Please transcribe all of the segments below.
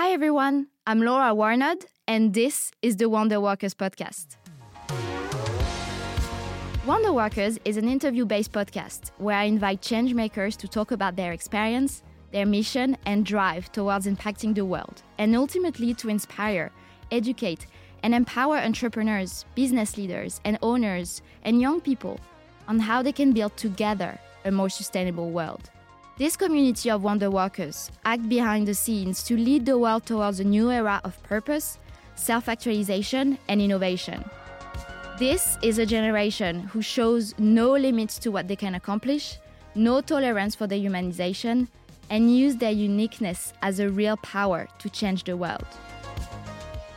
Hi, everyone. I'm Laura Warnod, and this is the Wonder Workers podcast. Wonder Workers is an interview based podcast where I invite changemakers to talk about their experience, their mission, and drive towards impacting the world, and ultimately to inspire, educate, and empower entrepreneurs, business leaders, and owners, and young people on how they can build together a more sustainable world. This community of wonder workers act behind the scenes to lead the world towards a new era of purpose, self actualization, and innovation. This is a generation who shows no limits to what they can accomplish, no tolerance for dehumanization, and use their uniqueness as a real power to change the world.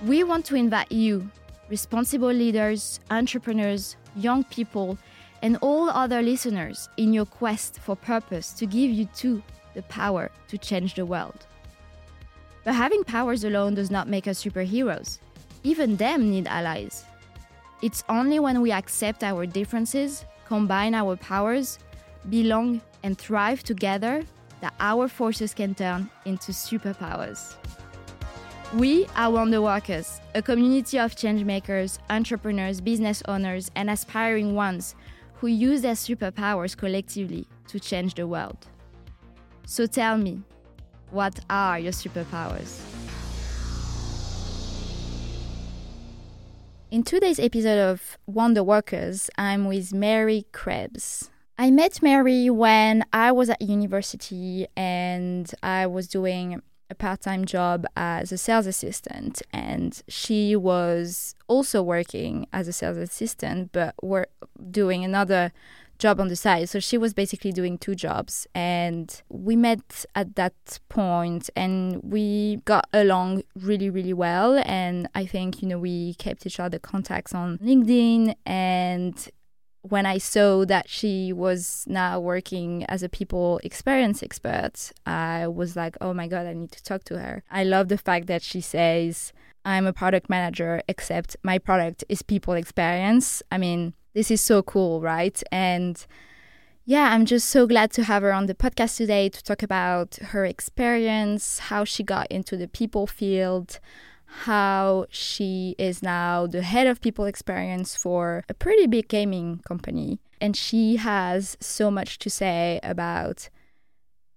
We want to invite you, responsible leaders, entrepreneurs, young people, and all other listeners in your quest for purpose to give you too the power to change the world. But having powers alone does not make us superheroes. Even them need allies. It's only when we accept our differences, combine our powers, belong, and thrive together that our forces can turn into superpowers. We are Wonder Workers, a community of changemakers, entrepreneurs, business owners, and aspiring ones who use their superpowers collectively to change the world. So tell me, what are your superpowers? In today's episode of Wonder Workers, I'm with Marie Krebs. I met Marie when I was at university and I was doing a part time job as a sales assistant. And she was also working as a sales assistant, but were doing another job on the side. So she was basically doing two jobs. And we met at that point and we got along really, really well. And I think, you know, we kept each other contacts on LinkedIn. And when I saw that she was now working as a people experience expert, I was like, oh my God, I need to talk to her. I love the fact that she says, I'm a product manager, except my product is people experience. I mean, this is so cool, right? And yeah, I'm just so glad to have her on the podcast today to talk about her experience, how she got into the people field, how she is now the head of people experience for a pretty big gaming company. And she has so much to say about,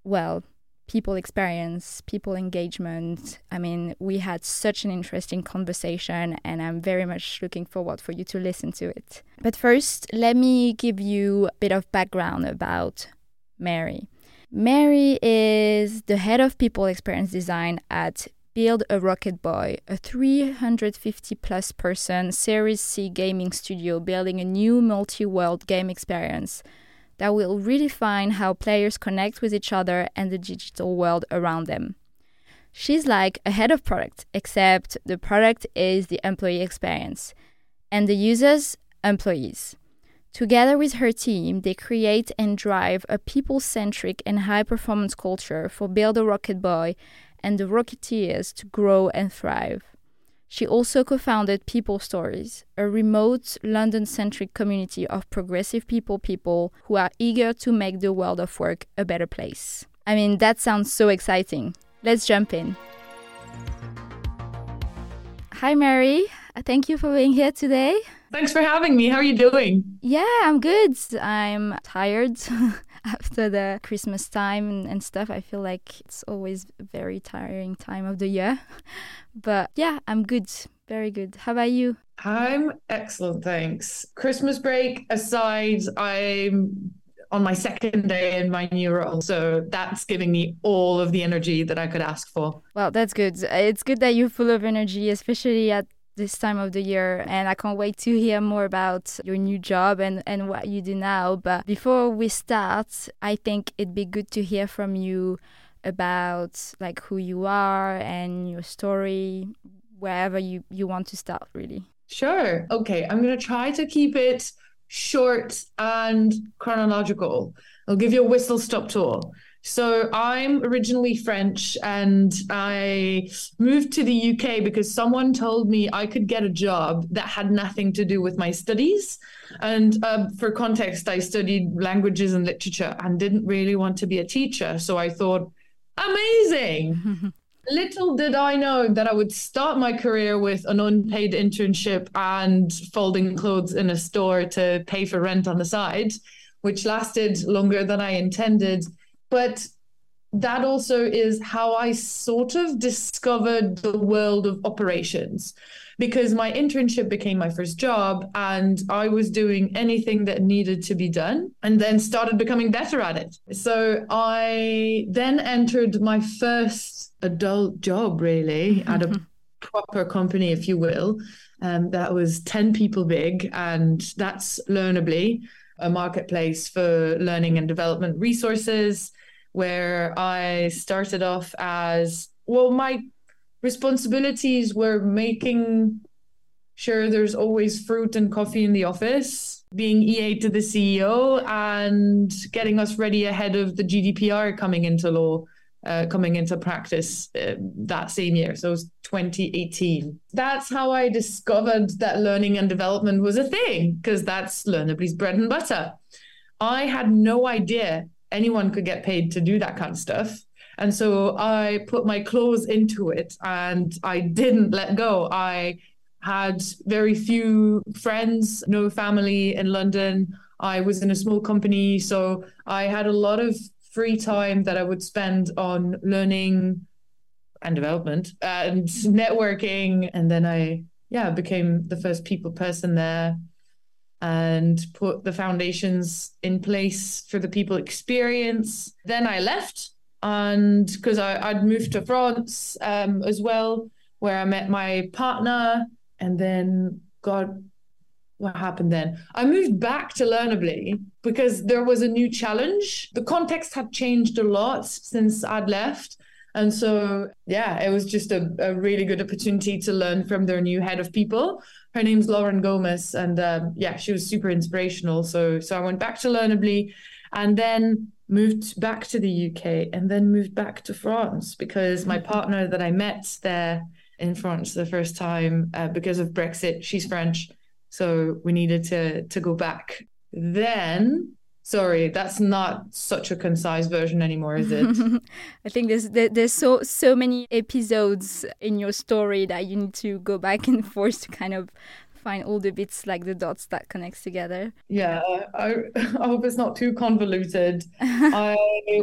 well, people experience, people engagement. I mean, we had such an interesting conversation, and I'm very much looking forward for you to listen to it. But first, let me give you a bit of background about Marie. Marie is the head of people experience design at Build a Rocket Boy, a 350 plus person Series C gaming studio building a new multi world game experience that will redefine how players connect with each other and the digital world around them. She's like a head of product, except the product is the employee experience and the users, employees. Together with her team, they create and drive a people centric and high performance culture for Build a Rocket Boy and the Rocketeers to grow and thrive. She also co founded People Stories, a remote London centric community of progressive people people who are eager to make the world of work a better place. I mean, that sounds so exciting. Let's jump in. Hi, Marie. Thank you for being here today. Thanks for having me. How are you doing? Yeah, I'm good. I'm tired after the Christmas time and, and stuff. I feel like it's always a very tiring time of the year. But yeah, I'm good. Very good. How about you? I'm excellent, thanks. Christmas break aside, I'm on my second day in my new role. So that's giving me all of the energy that I could ask for. Well, that's good. It's good that you're full of energy, especially at this time of the year and I can't wait to hear more about your new job and, and what you do now. But before we start, I think it'd be good to hear from you about like who you are and your story, wherever you, you want to start really. Sure. Okay. I'm gonna try to keep it short and chronological. I'll give you a whistle stop tour. So I'm originally French and I moved to the UK because someone told me I could get a job that had nothing to do with my studies. And uh, for context, I studied languages and literature and didn't really want to be a teacher. So I thought, amazing. Little did I know that I would start my career with an unpaid internship and folding clothes in a store to pay for rent on the side, which lasted longer than I intended. But that also is how I sort of discovered the world of operations because my internship became my first job and I was doing anything that needed to be done and then started becoming better at it. So I then entered my first adult job, really, at a proper company, if you will. Um, that was 10 people big, and that's Learnerbly, a marketplace for learning and development resources, where I started off as well, my responsibilities were making sure there's always fruit and coffee in the office, being EA to the CEO, and getting us ready ahead of the GDPR coming into law. Uh, coming into practice uh, that same year. So it was 2018. That's how I discovered that learning and development was a thing, because that's Learnerbly's bread and butter. I had no idea anyone could get paid to do that kind of stuff. And so I put my claws into it and I didn't let go. I had very few friends, no family in London. I was in a small company. So I had a lot of free time that I would spend on learning and development and networking. And then I, yeah, became the first people person there and put the foundations in place for the people experience. Then I left and because I'd moved to France um, as well, where I met my partner, and then God, what happened then? I moved back to Learnerbly because there was a new challenge. The context had changed a lot since I'd left. And so, yeah, it was just a, a really good opportunity to learn from their new head of people. Her name's Lauren Gomez, and um, yeah, she was super inspirational. So, so I went back to Learnerbly, and then moved back to the UK and then moved back to France because my partner that I met there in France the first time uh, because of Brexit, she's French, so we needed to to go back. Then, sorry, that's not such a concise version anymore, is it? I think there's there's so so many episodes in your story that you need to go back and forth to kind of find all the bits like the dots that connects together. Yeah, I, I hope it's not too convoluted. I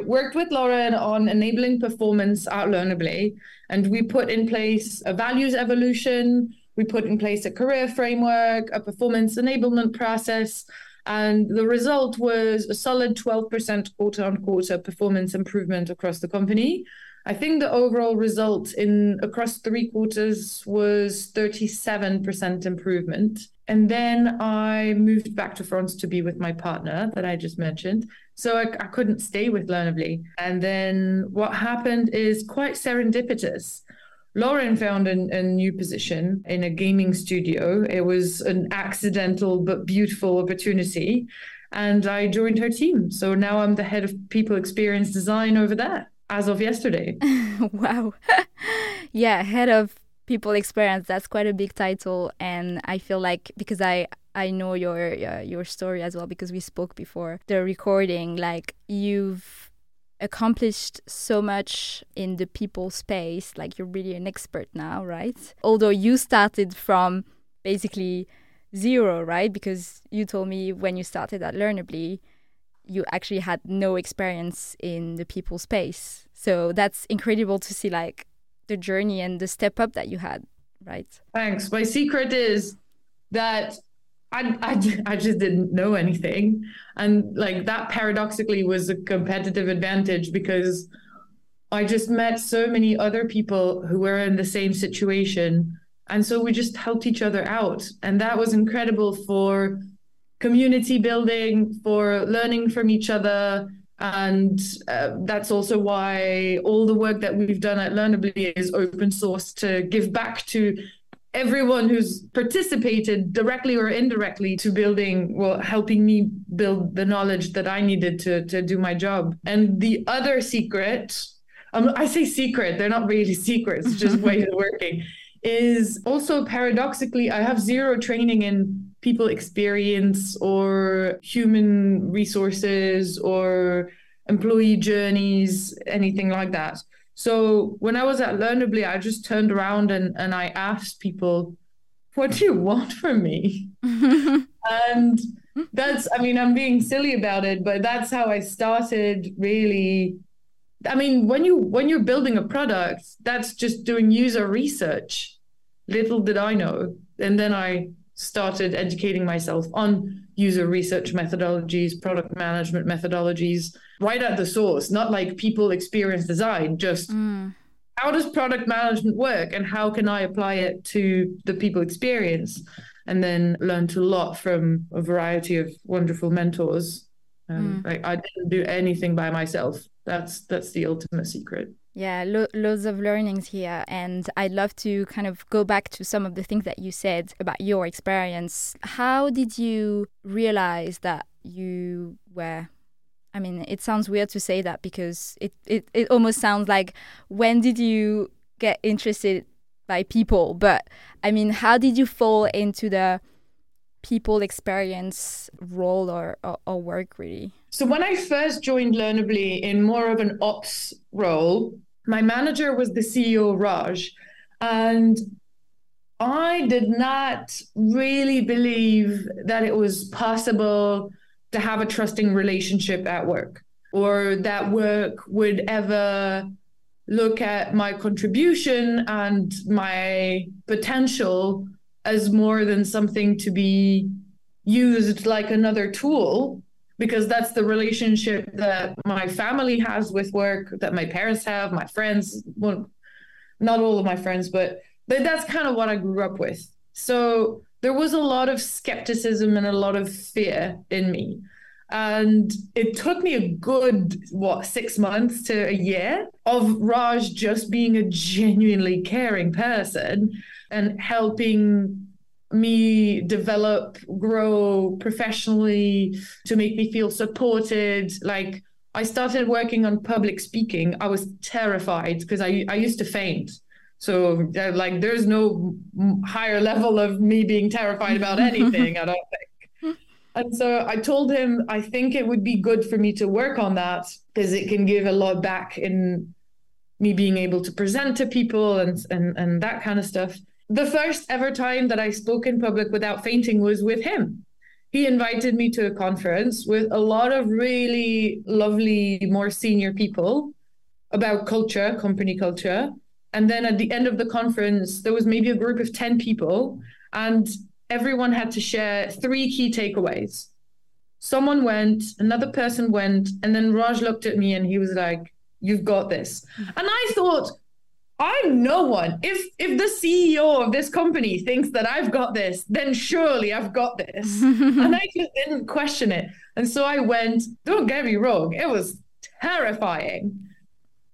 worked with Lauren on enabling performance at Learnerbly, and we put in place a values evolution. We put in place a career framework, a performance enablement process, and the result was a solid 12% quarter on quarter performance improvement across the company. I think the overall result in across three quarters was 37% improvement. And then I moved back to France to be with my partner that I just mentioned. So I, I couldn't stay with Learnerbly. And then what happened is quite serendipitous. Lauren found a, a, new position in a gaming studio. It was an accidental but beautiful opportunity. And I joined her team. So now I'm the head of people experience design over there as of yesterday. wow. yeah, head of people experience. That's quite a big title, and I feel like because I I know your uh, your story as well because we spoke before the recording. Like you've accomplished so much in the people space. Like you're really an expert now, right? Although you started from basically zero, right? Because you told me when you started at Learnerbly, you actually had no experience in the people space. So that's incredible to see like the journey and the step up that you had, right? Thanks. My secret is that I, I, I just didn't know anything. And like that paradoxically was a competitive advantage because I just met so many other people who were in the same situation. And so we just helped each other out. And that was incredible for community building, for learning from each other. And uh, that's also why all the work that we've done at Learnerbly is open source to give back to everyone who's participated directly or indirectly to building well helping me build the knowledge that i needed to to do my job and the other secret um, i say secret they're not really secrets just ways of working is also paradoxically i have zero training in people experience or human resources or employee journeys, anything like that. So when I was at Learnerbly, I just turned around and, and I asked people, what do you want from me? and that's, I mean, I'm being silly about it, but that's how I started really. I mean, when you when you're building a product, that's just doing user research. Little did I know. And then I started educating myself on user research methodologies, product management methodologies, right at the source, not like people experience design, just mm. how does product management work and how can I apply it to the people experience? And then learned a lot from a variety of wonderful mentors. Um, mm. like I didn't do anything by myself. That's that's the ultimate secret. Yeah, lo- loads of learnings here. And I'd love to kind of go back to some of the things that you said about your experience. How did you realize that you were? I mean, it sounds weird to say that because it, it, it almost sounds like when did you get interested by people? But I mean, how did you fall into the people experience role or, or, or work really? So when I first joined Learnerbly in more of an ops role, my manager was the CEO Raj, and I did not really believe that it was possible to have a trusting relationship at work or that work would ever look at my contribution and my potential as more than something to be used like another tool because that's the relationship that my family has with work that my parents have my friends well not all of my friends but that's kind of what i grew up with. So there was a lot of skepticism and a lot of fear in me. And it took me a good what six months to a year of raj just being a genuinely caring person and helping me develop, grow professionally to make me feel supported. Like I started working on public speaking. I was terrified because I, I used to faint. So uh, like there's no higher level of me being terrified about anything, I don't think. And so I told him I think it would be good for me to work on that because it can give a lot back in me being able to present to people and and and that kind of stuff the first ever time that I spoke in public without fainting was with him. He invited me to a conference with a lot of really lovely, more senior people about culture, company culture. And then at the end of the conference, there was maybe a group of 10 people, and everyone had to share three key takeaways. Someone went, another person went, and then Raj looked at me and he was like, You've got this. And I thought, I'm no one. If if the CEO of this company thinks that I've got this, then surely I've got this. and I just didn't question it. And so I went, don't get me wrong, it was terrifying.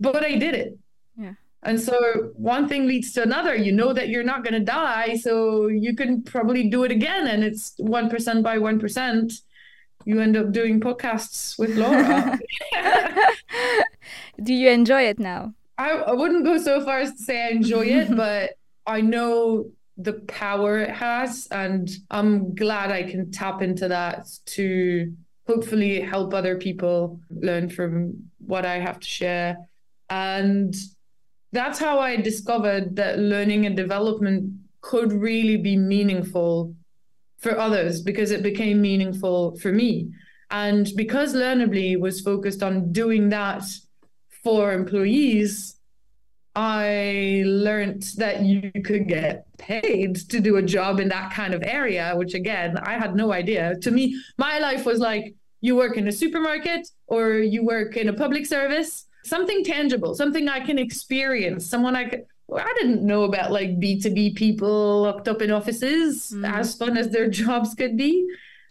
But I did it. Yeah. And so one thing leads to another. You know that you're not gonna die, so you can probably do it again. And it's one percent by one percent. You end up doing podcasts with Laura. do you enjoy it now? I, I wouldn't go so far as to say I enjoy it, but I know the power it has, and I'm glad I can tap into that to hopefully help other people learn from what I have to share. And that's how I discovered that learning and development could really be meaningful for others because it became meaningful for me. And because Learnerbly was focused on doing that for employees, I learned that you could get paid to do a job in that kind of area, which again, I had no idea. To me, my life was like you work in a supermarket or you work in a public service, something tangible, something I can experience, someone I could. I didn't know about like B2B people locked up in offices, mm. as fun as their jobs could be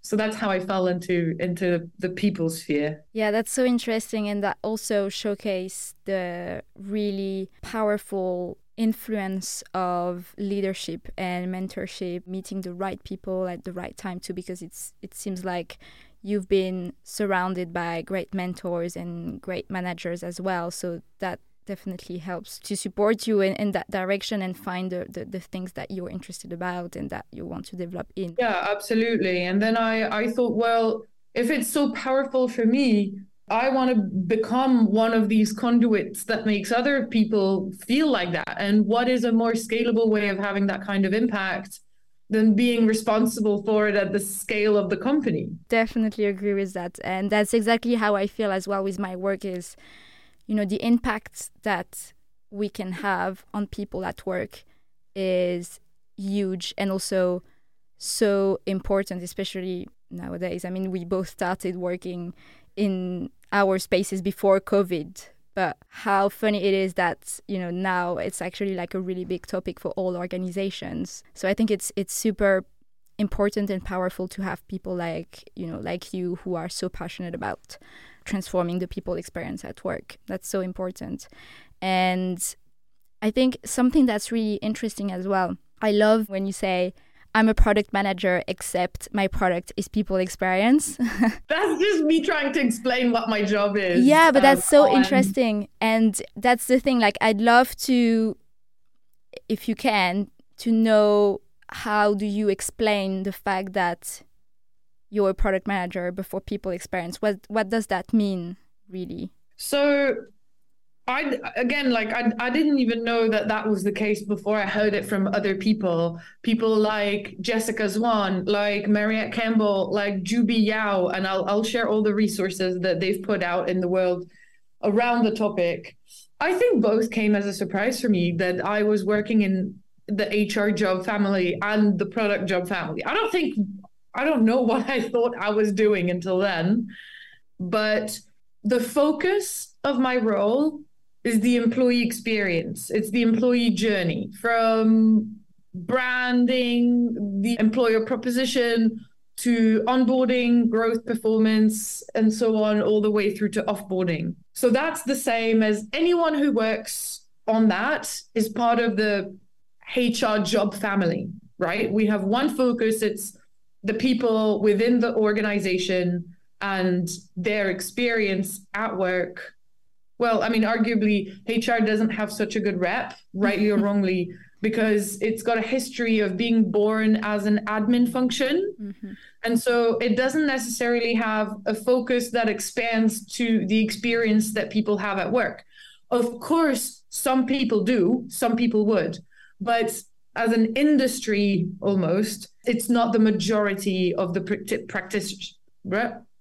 so that's how I fell into into the people sphere. Yeah, that's so interesting, and that also showcased the really powerful influence of leadership and mentorship, meeting the right people at the right time too, because it's it seems like you've been surrounded by great mentors and great managers as well. So that definitely helps to support you in, in that direction and find the, the, the, things that you're interested about and that you want to develop in yeah absolutely and then i i thought well if it's so powerful for me I want to become one of these conduits that makes other people feel like that. And what is a more scalable way of having that kind of impact than being responsible for it at the scale of the company? Definitely agree with that. And that's exactly how I feel as well with my work is, you know, the impact that we can have on people at work is huge and also so important, especially nowadays. I mean, we both started working in our spaces before COVID, but how funny it is that you know now it's actually like a really big topic for all organizations. So I think it's it's super important and powerful to have people like you know like you who are so passionate about transforming the people experience at work. That's so important, and I think something that's really interesting as well. I love when you say I'm a product manager, except my product is people experience. that's just me trying to explain what my job is. Yeah, but that's um, so on... interesting. And that's the thing. Like, I'd love to, if you can, to know how do you explain the fact that you're a product manager before people experience? What what does that mean, really? So I again, like I, I didn't even know that that was the case before I heard it from other people. People like Jessica Zwaan, like Mariette Campbell, like Juby Yao, and I'll I'll share all the resources that they've put out in the world around the topic. I think both came as a surprise for me that I was working in the HR job family and the product job family. I don't think I don't know what I thought I was doing until then, but the focus of my role is the employee experience. It's the employee journey from branding, the employer proposition to onboarding, growth performance, and so on, all the way through to offboarding. So that's the same as anyone who works on that is part of the HR job family, right? We have one focus, it's the people within the organization and their experience at work well, I mean, arguably, HR doesn't have such a good rep, rightly or wrongly, because it's got a history of being born as an admin function. Mm-hmm. And so it doesn't necessarily have a focus that expands to the experience that people have at work. Of course, some people do, some people would, but as an industry almost, it's not the majority of the practice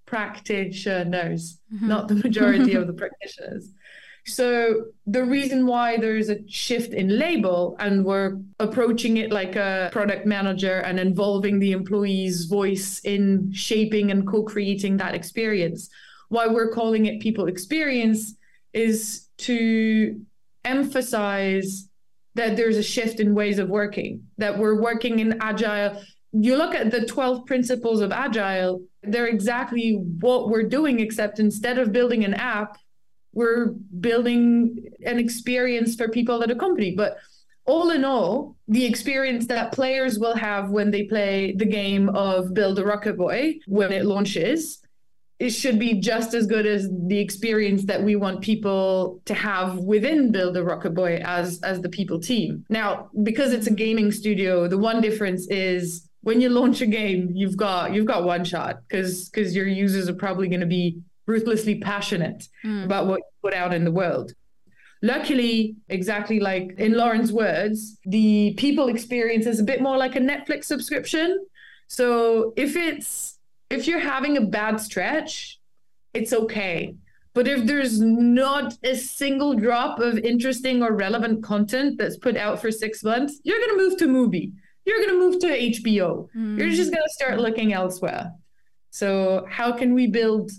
practitioners, mm-hmm. not the majority of the practitioners. So the reason why there's a shift in label and we're approaching it like a product manager and involving the employee's voice in shaping and co-creating that experience, why we're calling it people experience is to emphasize that there's a shift in ways of working, that we're working in agile. You look at the 12 principles of agile, they're exactly what we're doing, except instead of building an app, we're building an experience for people at a company. But all in all, the experience that players will have when they play the game of Build a Rocket Boy when it launches, it should be just as good as the experience that we want people to have within Build a Rocket Boy as as the people team. Now, because it's a gaming studio, the one difference is when you launch a game, you've got you've got one shot because because your users are probably going to be ruthlessly passionate mm. about what you put out in the world. Luckily, exactly like in Lauren's words, the people experience is a bit more like a Netflix subscription. So if it's if you're having a bad stretch, it's okay. But if there's not a single drop of interesting or relevant content that's put out for six months, you're gonna move to Mubi you're going to move to HBO. Mm. You're just going to start looking elsewhere. So, how can we build,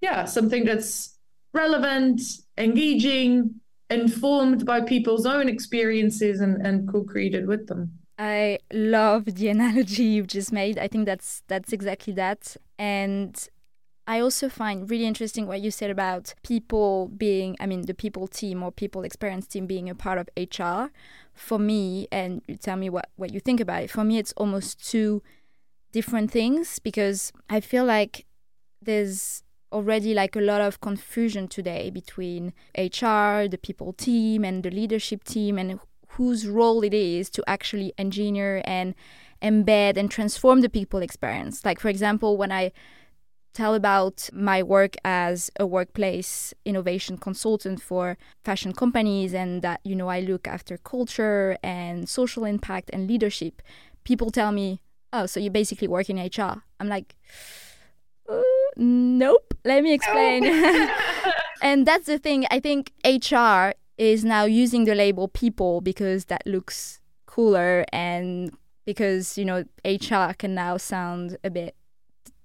yeah, something that's relevant, engaging, informed by people's own experiences and, and co-created with them? I love the analogy you've just made. I think that's that's exactly that. And I also find really interesting what you said about people being, I mean, the people team or people experience team being a part of HR. For me, and you tell me what, what you think about it, for me, it's almost two different things because I feel like there's already like a lot of confusion today between HR, the people team, and the leadership team, and whose role it is to actually engineer and embed and transform the people experience. Like, for example, when I tell about my work as a workplace innovation consultant for fashion companies and that, you know, I look after culture and social impact and leadership, people tell me, oh, so you basically work in HR. I'm like, uh, nope, let me explain. and that's the thing. I think HR is now using the label people because that looks cooler and because, you know, HR can now sound a bit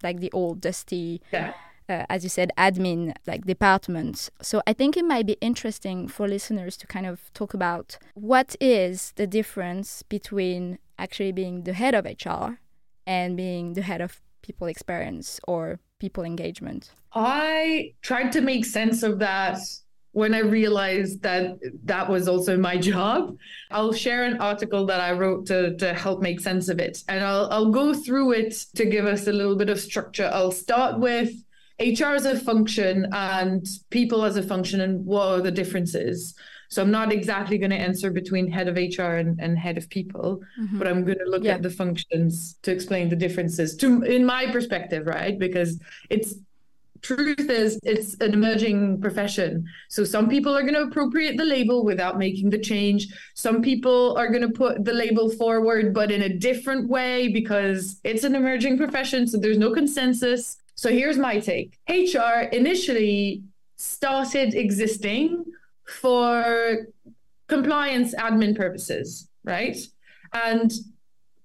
like the old dusty yeah. Uh, as you said, admin like departments. So I think it might be interesting for listeners to kind of talk about what is the difference between actually being the head of HR and being the head of people experience or people engagement. I tried to make sense of that when I realized that that was also my job, I'll share an article that I wrote to, to help make sense of it. And I'll, I'll go through it to give us a little bit of structure. I'll start with HR as a function and people as a function and what are the differences. So I'm not exactly going to answer between head of HR and, and head of people, mm-hmm. but I'm going to look yeah. at the functions to explain the differences to in my perspective, right? Because it's truth is it's an emerging profession. So some people are going to appropriate the label without making the change. Some people are going to put the label forward but in a different way because it's an emerging profession so there's no consensus. So here's my take. Hr initially started existing for compliance admin purposes right? And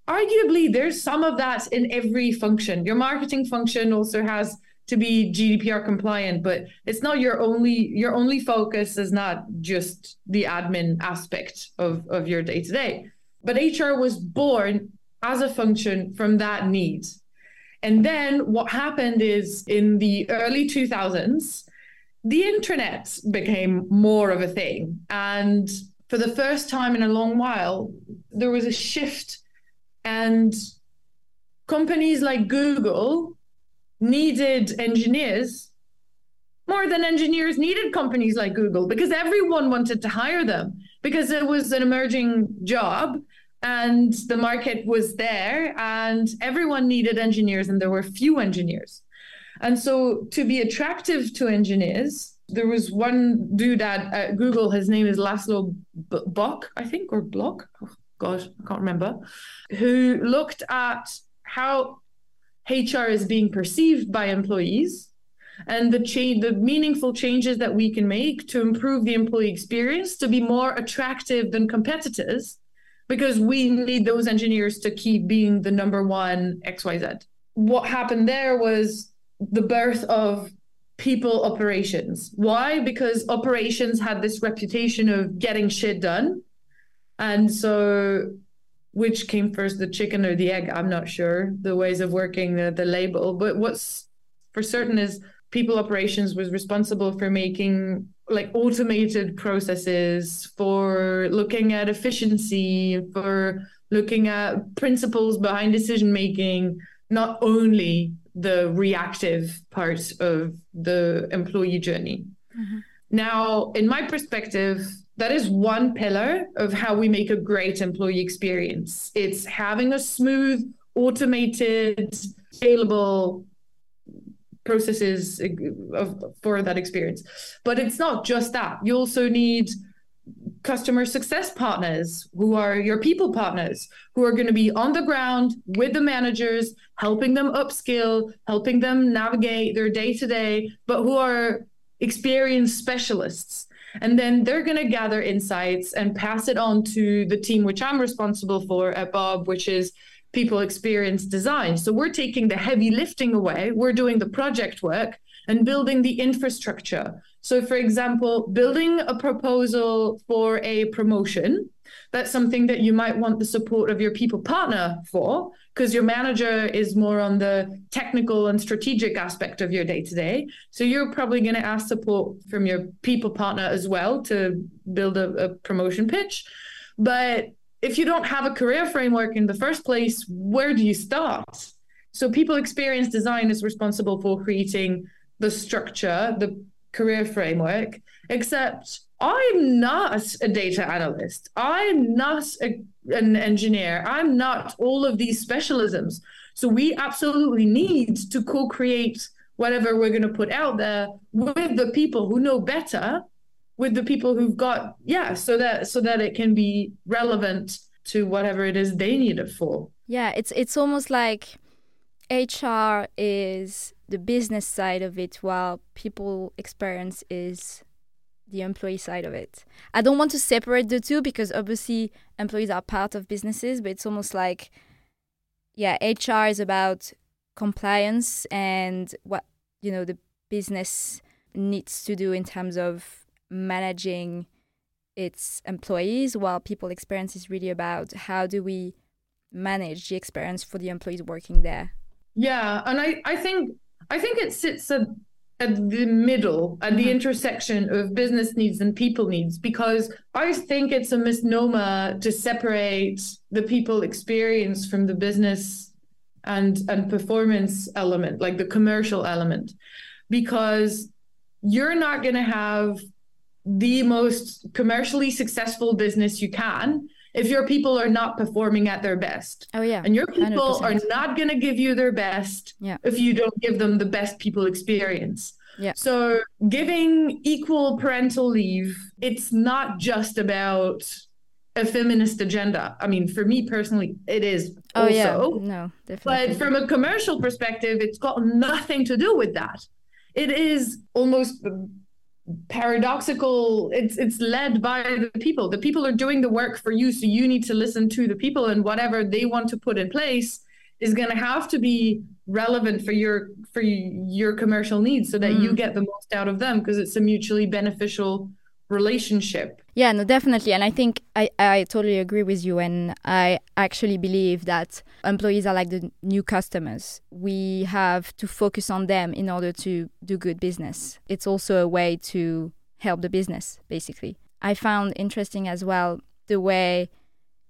arguably there's some of that in every function. Your marketing function also has to be GDPR compliant, but it's not your only your only focus is not just the admin aspect of, of your day to day. But HR was born as a function from that need. And then what happened is in the early 2000s, the internet became more of a thing. And for the first time in a long while, there was a shift. And companies like Google needed engineers more than engineers needed companies like Google because everyone wanted to hire them because it was an emerging job and the market was there and everyone needed engineers and there were few engineers. And so to be attractive to engineers, there was one dude at, at Google, his name is Laszlo Bock, I think, or Block. Oh, God, I can't remember, who looked at how HR is being perceived by employees and the change the meaningful changes that we can make to improve the employee experience to be more attractive than competitors because we need those engineers to keep being the number one xyz what happened there was the birth of people operations. Why? Because operations had this reputation of getting shit done. And so which came first, the chicken or the egg. I'm not sure the ways of working the, the label, but what's for certain is people operations was responsible for making like automated processes, for looking at efficiency, for looking at principles behind decision making, not only the reactive part of the employee journey. Mm-hmm. Now, in my perspective, that is one pillar of how we make a great employee experience. It's having a smooth, automated, scalable processes of, for that experience. But it's not just that. You also need customer success partners who are your people partners who are going to be on the ground with the managers helping them upskill helping them navigate their day to day but who are experienced specialists and then they're going to gather insights and pass it on to the team, which I'm responsible for at BARB, which is people experience design. So we're taking the heavy lifting away, we're doing the project work and building the infrastructure. So, for example, building a proposal for a promotion, that's something that you might want the support of your people partner for because your manager is more on the technical and strategic aspect of your day to day. So you're probably going to ask support from your people partner as well to build a, a promotion pitch. But if you don't have a career framework in the first place, where do you start? So people experience design is responsible for creating the structure, the career framework, except I'm not a data analyst. I'm not a, an engineer. I'm not all of these specialisms. So we absolutely need to co create whatever we're going to put out there with the people who know better with the people who've got yeah so that so that it can be relevant to whatever it is they need it for yeah it's it's almost like hr is the business side of it while people experience is the employee side of it. I don't want to separate the two because obviously employees are part of businesses but it's almost like yeah hr is about compliance and what you know the business needs to do in terms of managing its employees while people experience is really about how do we manage the experience for the employees working there. Yeah and i i think i think it sits at at the middle at the mm-hmm. intersection of business needs and people needs because i think it's a misnomer to separate the people experience from the business and and performance element like the commercial element because you're not going to have the most commercially successful business you can if your people are not performing at their best. Oh yeah. And your people 100%. are not going to give you their best yeah. if you don't give them the best people experience. Yeah. So giving equal parental leave, it's not just about a feminist agenda. I mean, for me personally, it is oh, also. Yeah. No, definitely. But from a commercial perspective, it's got nothing to do with that. It is almost paradoxical it's it's led by the people the people are doing the work for you so you need to listen to the people and whatever they want to put in place is going to have to be relevant for your for your commercial needs so that mm. you get the most out of them because it's a mutually beneficial relationship. Yeah, no, definitely. And I think I, I totally agree with you. And I actually believe that employees are like the new customers. We have to focus on them in order to do good business. It's also a way to help the business, basically. I found interesting as well the way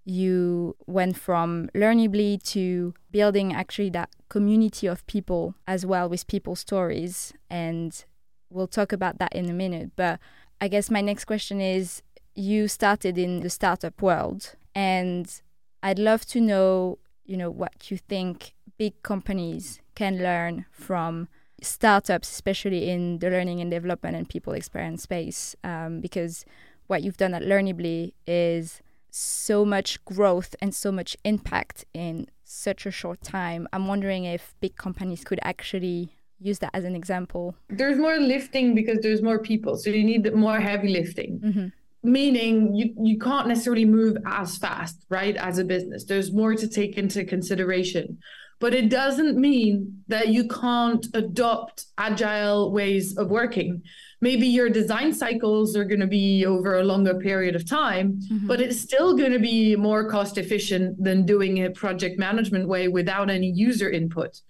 you went from Learnerbly to building actually that community of people as well with people stories. And we'll talk about that in a minute. But I guess my next question is you started in the startup world and I'd love to know, you know, what you think big companies can learn from startups, especially in the learning and development and people experience space, um, because what you've done at Learnerbly is so much growth and so much impact in such a short time. I'm wondering if big companies could actually use that as an example? There's more lifting because there's more people. So you need more heavy lifting. Mm-hmm. Meaning you, you can't necessarily move as fast, right? As a business. There's more to take into consideration. But it doesn't mean that you can't adopt agile ways of working. Maybe your design cycles are going to be over a longer period of time, mm-hmm. but it's still going to be more cost efficient than doing a project management way without any user input.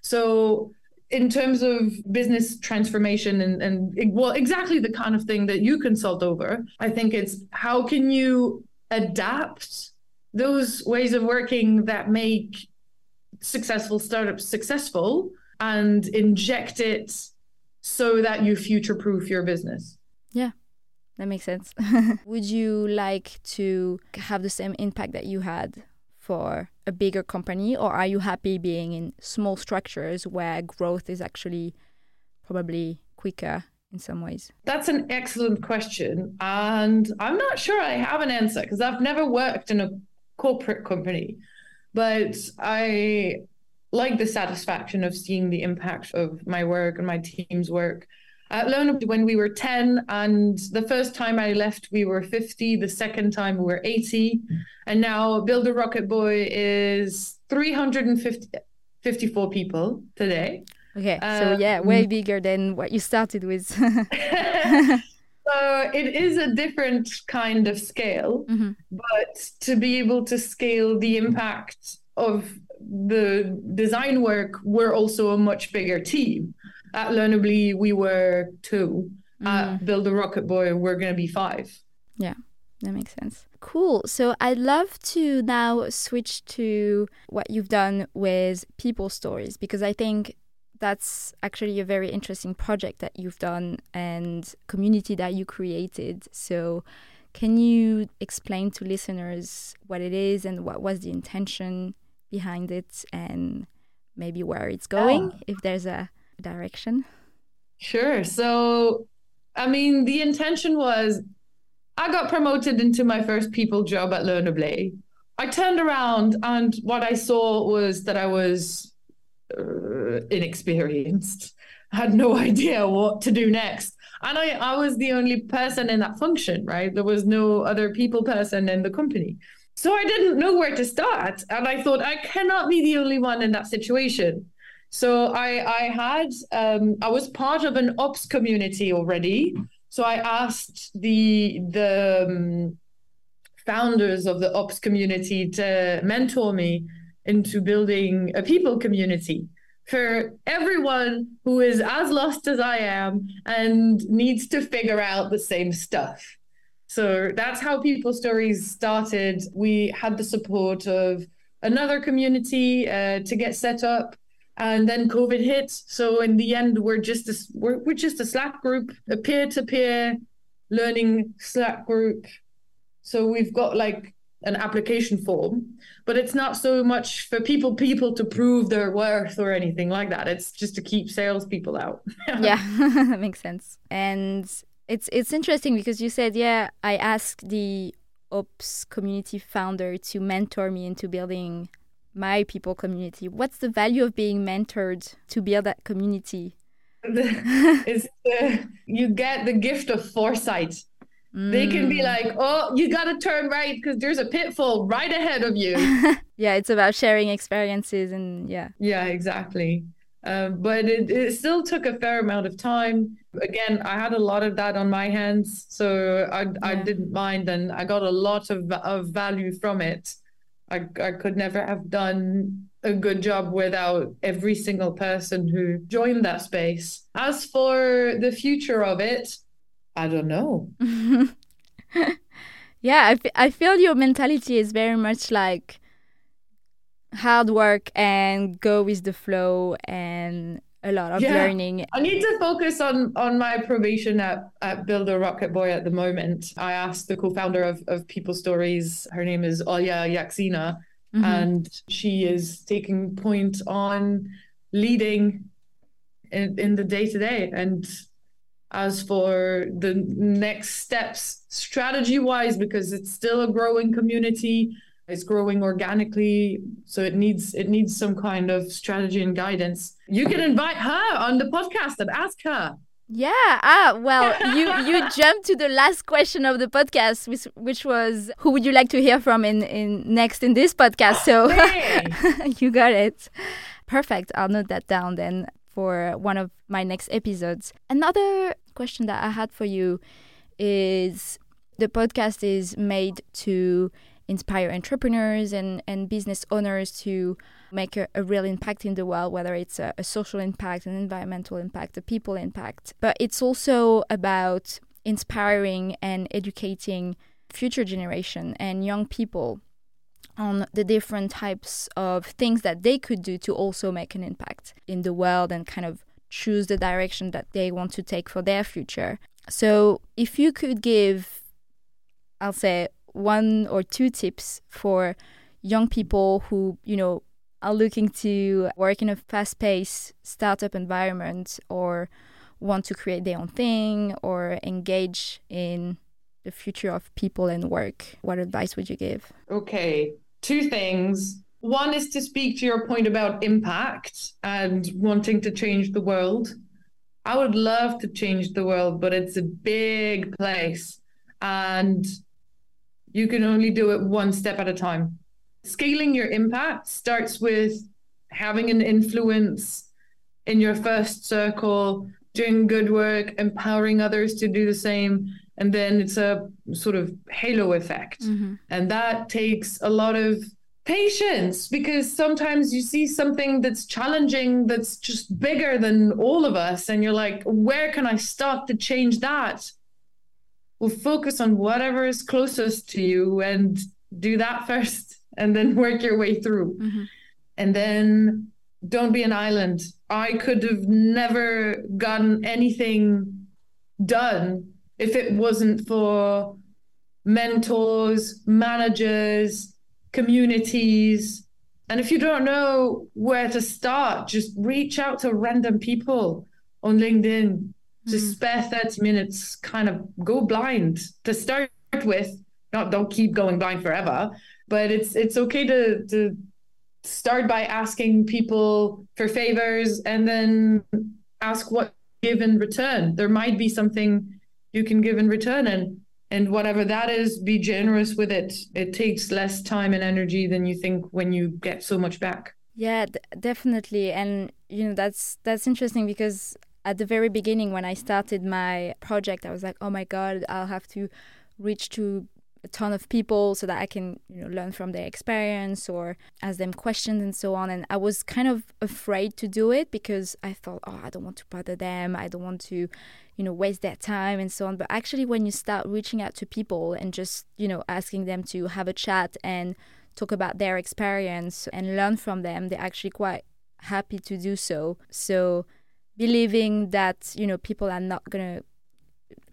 So in terms of business transformation and, and well exactly the kind of thing that you consult over i think it's how can you adapt those ways of working that make successful startups successful and inject it so that you future proof your business? Yeah that makes sense. Would you like to have the same impact that you had for a bigger company, or are you happy being in small structures where growth is actually probably quicker in some ways? That's an excellent question. And I'm not sure I have an answer because I've never worked in a corporate company. But I like the satisfaction of seeing the impact of my work and my team's work at Lone when we were 10, and the first time I left, we were 50. The second time, we were 80. And now Build a Rocket Boy is 354 people today. Okay. So, um, yeah, way bigger than what you started with. so, it is a different kind of scale, mm-hmm. but to be able to scale the impact of the design work, we're also a much bigger team. At Learnerbly, we were two. Mm. At Build a Rocket Boy, we're going to be five. Yeah, that makes sense. Cool. So I'd love to now switch to what you've done with people stories because I think that's actually a very interesting project that you've done and community that you created. So can you explain to listeners what it is and what was the intention behind it and maybe where it's going if there's a direction? Sure. So, I mean, the intention was I got promoted into my first people job at Learnerbly. I turned around and what I saw was that I was uh, inexperienced. Had no idea what to do next. And I, I was the only person in that function, right? There was no other people person in the company. So I didn't know where to start. And I thought, I cannot be the only one in that situation. So I, I had, um, I was part of an ops community already. So I asked the, the, um, founders of the ops community to mentor me into building a people community for everyone who is as lost as I am and needs to figure out the same stuff. So that's how People Stories started. We had the support of another community uh, to get set up, and then COVID hit. So in the end, we're just a, we're, we're just a Slack group, a peer to peer learning Slack group so we've got like an application form, but it's not so much for people people to prove their worth or anything like that. It's just to keep salespeople out. yeah, that makes sense. And it's it's interesting because you said, yeah, I asked the ops community founder to mentor me into building my people community. What's the value of being mentored to build that community? is you get the gift of foresight Mm. They can be mm. like, oh, you got to turn right because there's a pitfall right ahead of you. yeah, it's about sharing experiences and yeah. Yeah, exactly. Um, but it, it still took a fair amount of time. Again, I had a lot of that on my hands, so I, yeah. I didn't mind, and I got a lot of, of value from it. I, I could never have done a good job without every single person who joined that space. As for the future of it, I don't know. yeah, I, f- I feel your mentality is very much like hard work and go with the flow and a lot of yeah. learning. I need to focus on on my probation at, at Build a Rocket Boy at the moment. I asked the co-founder of, of People Stories, her name is Olya Yaxina, mm-hmm. and she is taking point on leading in, in the day to day and as for the next steps strategy wise because it's still a growing community it's growing organically so it needs it needs some kind of strategy and guidance. You can invite her on the podcast and ask her. Yeah ah well you you jumped to the last question of the podcast which, which was who would you like to hear from in in next in this podcast? So you got it. Perfect. I'll note that down then for one of my next episodes. Another question that I had for you is the podcast is made to inspire entrepreneurs and, and business owners to make a, a real impact in the world, whether it's a, a social impact, an environmental impact, a people impact. But it's also about inspiring and educating future generation and young people on the different types of things that they could do to also make an impact in the world and kind of choose the direction that they want to take for their future. So, if you could give, I'll say, one or two tips for young people who, you know, are looking to work in a fast paced startup environment or want to create their own thing or engage in the future of people and work, what advice would you give? Okay two things. One is to speak to your point about impact and wanting to change the world. I would love to change the world, but it's a big place and you can only do it one step at a time. Scaling your impact starts with having an influence in your first circle, doing good work, empowering others to do the same, and then it's a sort of halo effect mm-hmm. and that takes a lot of patience because sometimes you see something that's challenging that's just bigger than all of us and you're like where can i start to change that well focus on whatever is closest to you and do that first and then work your way through mm-hmm. and then don't be an island i could have never gotten anything done if it wasn't for mentors, managers, communities, And if you don't know where to start, just reach out to random people on LinkedIn. Just mm. spare 30 minutes, kind of go blind to start with. Not don't keep going blind forever, but it's it's okay to to start by asking people for favors and then ask what give in return. There might be something you can give in return and and whatever that is be generous with it it takes less time and energy than you think when you get so much back yeah d- definitely and you know that's that's interesting because at the very beginning when i started my project i was like oh my god i'll have to reach to a ton of people so that I can you know learn from their experience or ask them questions and so on. And I was kind of afraid to do it because I thought oh I don't want to bother them. I don't want to you know waste their time and so on. But actually when you start reaching out to people and just you know asking them to have a chat and talk about their experience and learn from them they're actually quite happy to do so. So believing that you know people are not going to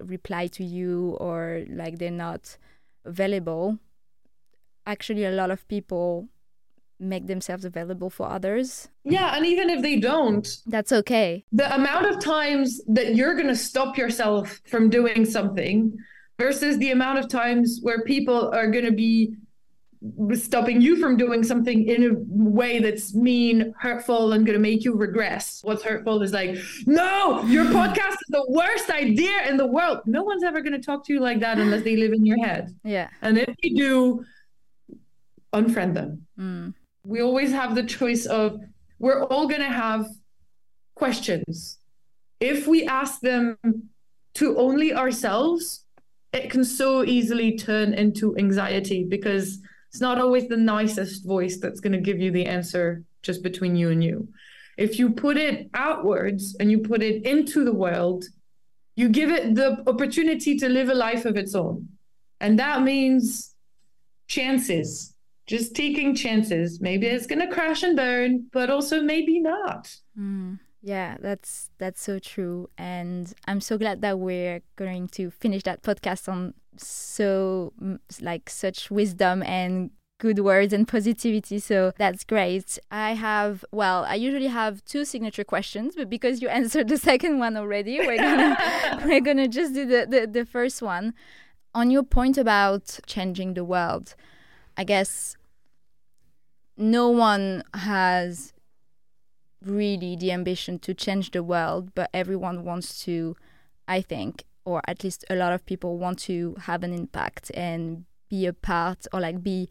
reply to you or like they're not available, actually a lot of people make themselves available for others. Yeah, and even if they don't, that's okay. The amount of times that you're going to stop yourself from doing something versus the amount of times where people are going to be stopping you from doing something in a way that's mean, hurtful, and going to make you regress. What's hurtful is like, no, your podcast is the worst idea in the world. No one's ever going to talk to you like that unless they live in your head. Yeah. And if you do, unfriend them. Mm. We always have the choice of, we're all going to have questions. If we ask them to only ourselves, it can so easily turn into anxiety because it's not always the nicest voice that's going to give you the answer just between you and you. If you put it outwards and you put it into the world, you give it the opportunity to live a life of its own. And that means chances, just taking chances. Maybe it's going to crash and burn, but also maybe not. Mm. Yeah, that's that's so true, and I'm so glad that we're going to finish that podcast on so like such wisdom and good words and positivity. So that's great. I have well, I usually have two signature questions, but because you answered the second one already, we're gonna we're gonna just do the, the, the first one. On your point about changing the world, I guess no one has really the ambition to change the world, but everyone wants to, I think, or at least a lot of people want to have an impact and be a part or like be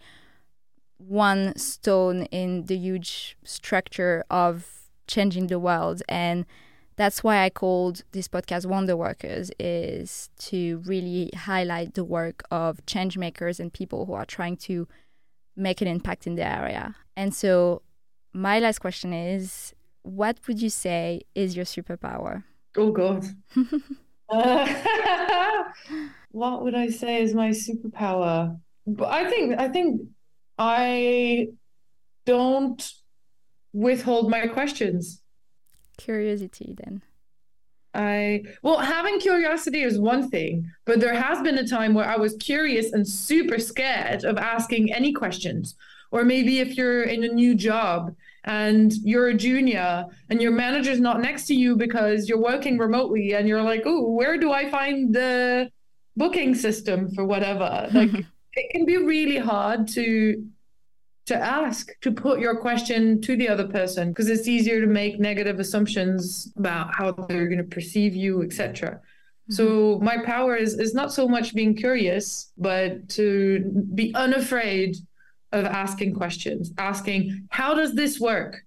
one stone in the huge structure of changing the world and that's why I called this podcast Wonder Workers is to really highlight the work of change makers and people who are trying to make an impact in the area. And so my last question is what would you say is your superpower? Oh God. uh, what would I say is my superpower? But I think I think I don't withhold my questions. Curiosity then. I well, having curiosity is one thing, but there has been a time where I was curious and super scared of asking any questions. Or maybe if you're in a new job and you're a junior and your manager's not next to you because you're working remotely and you're like, oh, where do I find the booking system for whatever? Like it can be really hard to to ask to put your question to the other person because it's easier to make negative assumptions about how they're going to perceive you etc mm-hmm. so my power is is not so much being curious but to be unafraid of asking questions, asking, how does this work?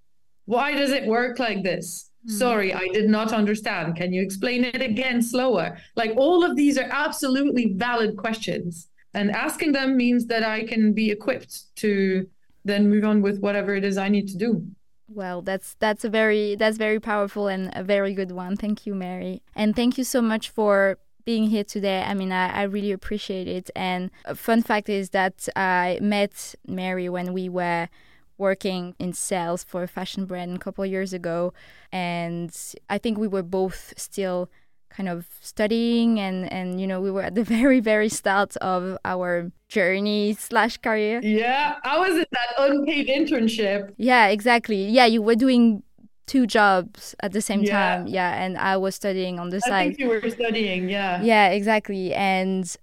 Why does it work like this? Mm. Sorry, I did not understand. Can you explain it again slower? Like all of these are absolutely valid questions. And asking them means that I can be equipped to then move on with whatever it is I need to do. Well, that's that's a very that's very powerful and a very good one. Thank you, Marie. And thank you so much for being here today. I mean, I, I really appreciate it. And a fun fact is that I met Marie when we were working in sales for a fashion brand a couple years ago. And I think we were both still kind of studying and and you know we were at the very very start of our journey slash career yeah i was in that unpaid internship yeah exactly yeah you were doing two jobs at the same yeah. time. Yeah and i was studying on the I side. think you were studying yeah. Yeah exactly. And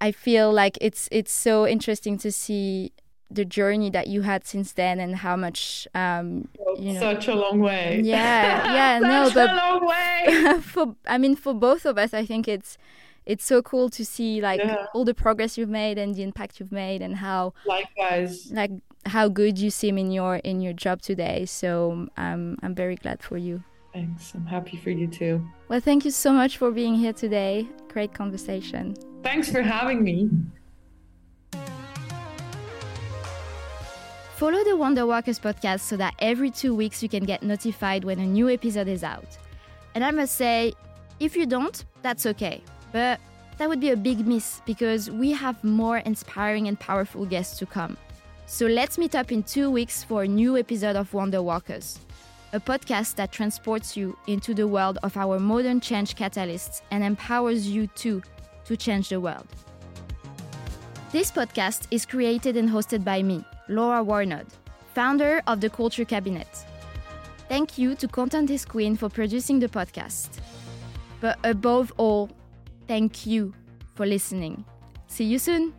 i feel like it's it's so interesting to see the journey that you had since then and how much um you know such a long way. Yeah yeah no but a long way. for i mean for both of us i think it's it's so cool to see like yeah. all the progress you've made and the impact you've made and how likewise. like how good you seem in your in your job today. So I'm i'm very glad for you. Thanks. I'm happy for you too. Well thank you so much for being here today. Great conversation. Thanks for having me. Follow the Wonder Workers podcast so that every two weeks you can get notified when a new episode is out. And I must say, if you don't, that's okay. But that would be a big miss because we have more inspiring and powerful guests to come. So let's meet up in two weeks for a new episode of Wonder Workers, a podcast that transports you into the world of our modern change catalysts and empowers you too to change the world. This podcast is created and hosted by me, Laura Warnod, founder of the Culture Cabinet. Thank you to Content is Queen for producing the podcast. But above all, thank you for listening. See you soon!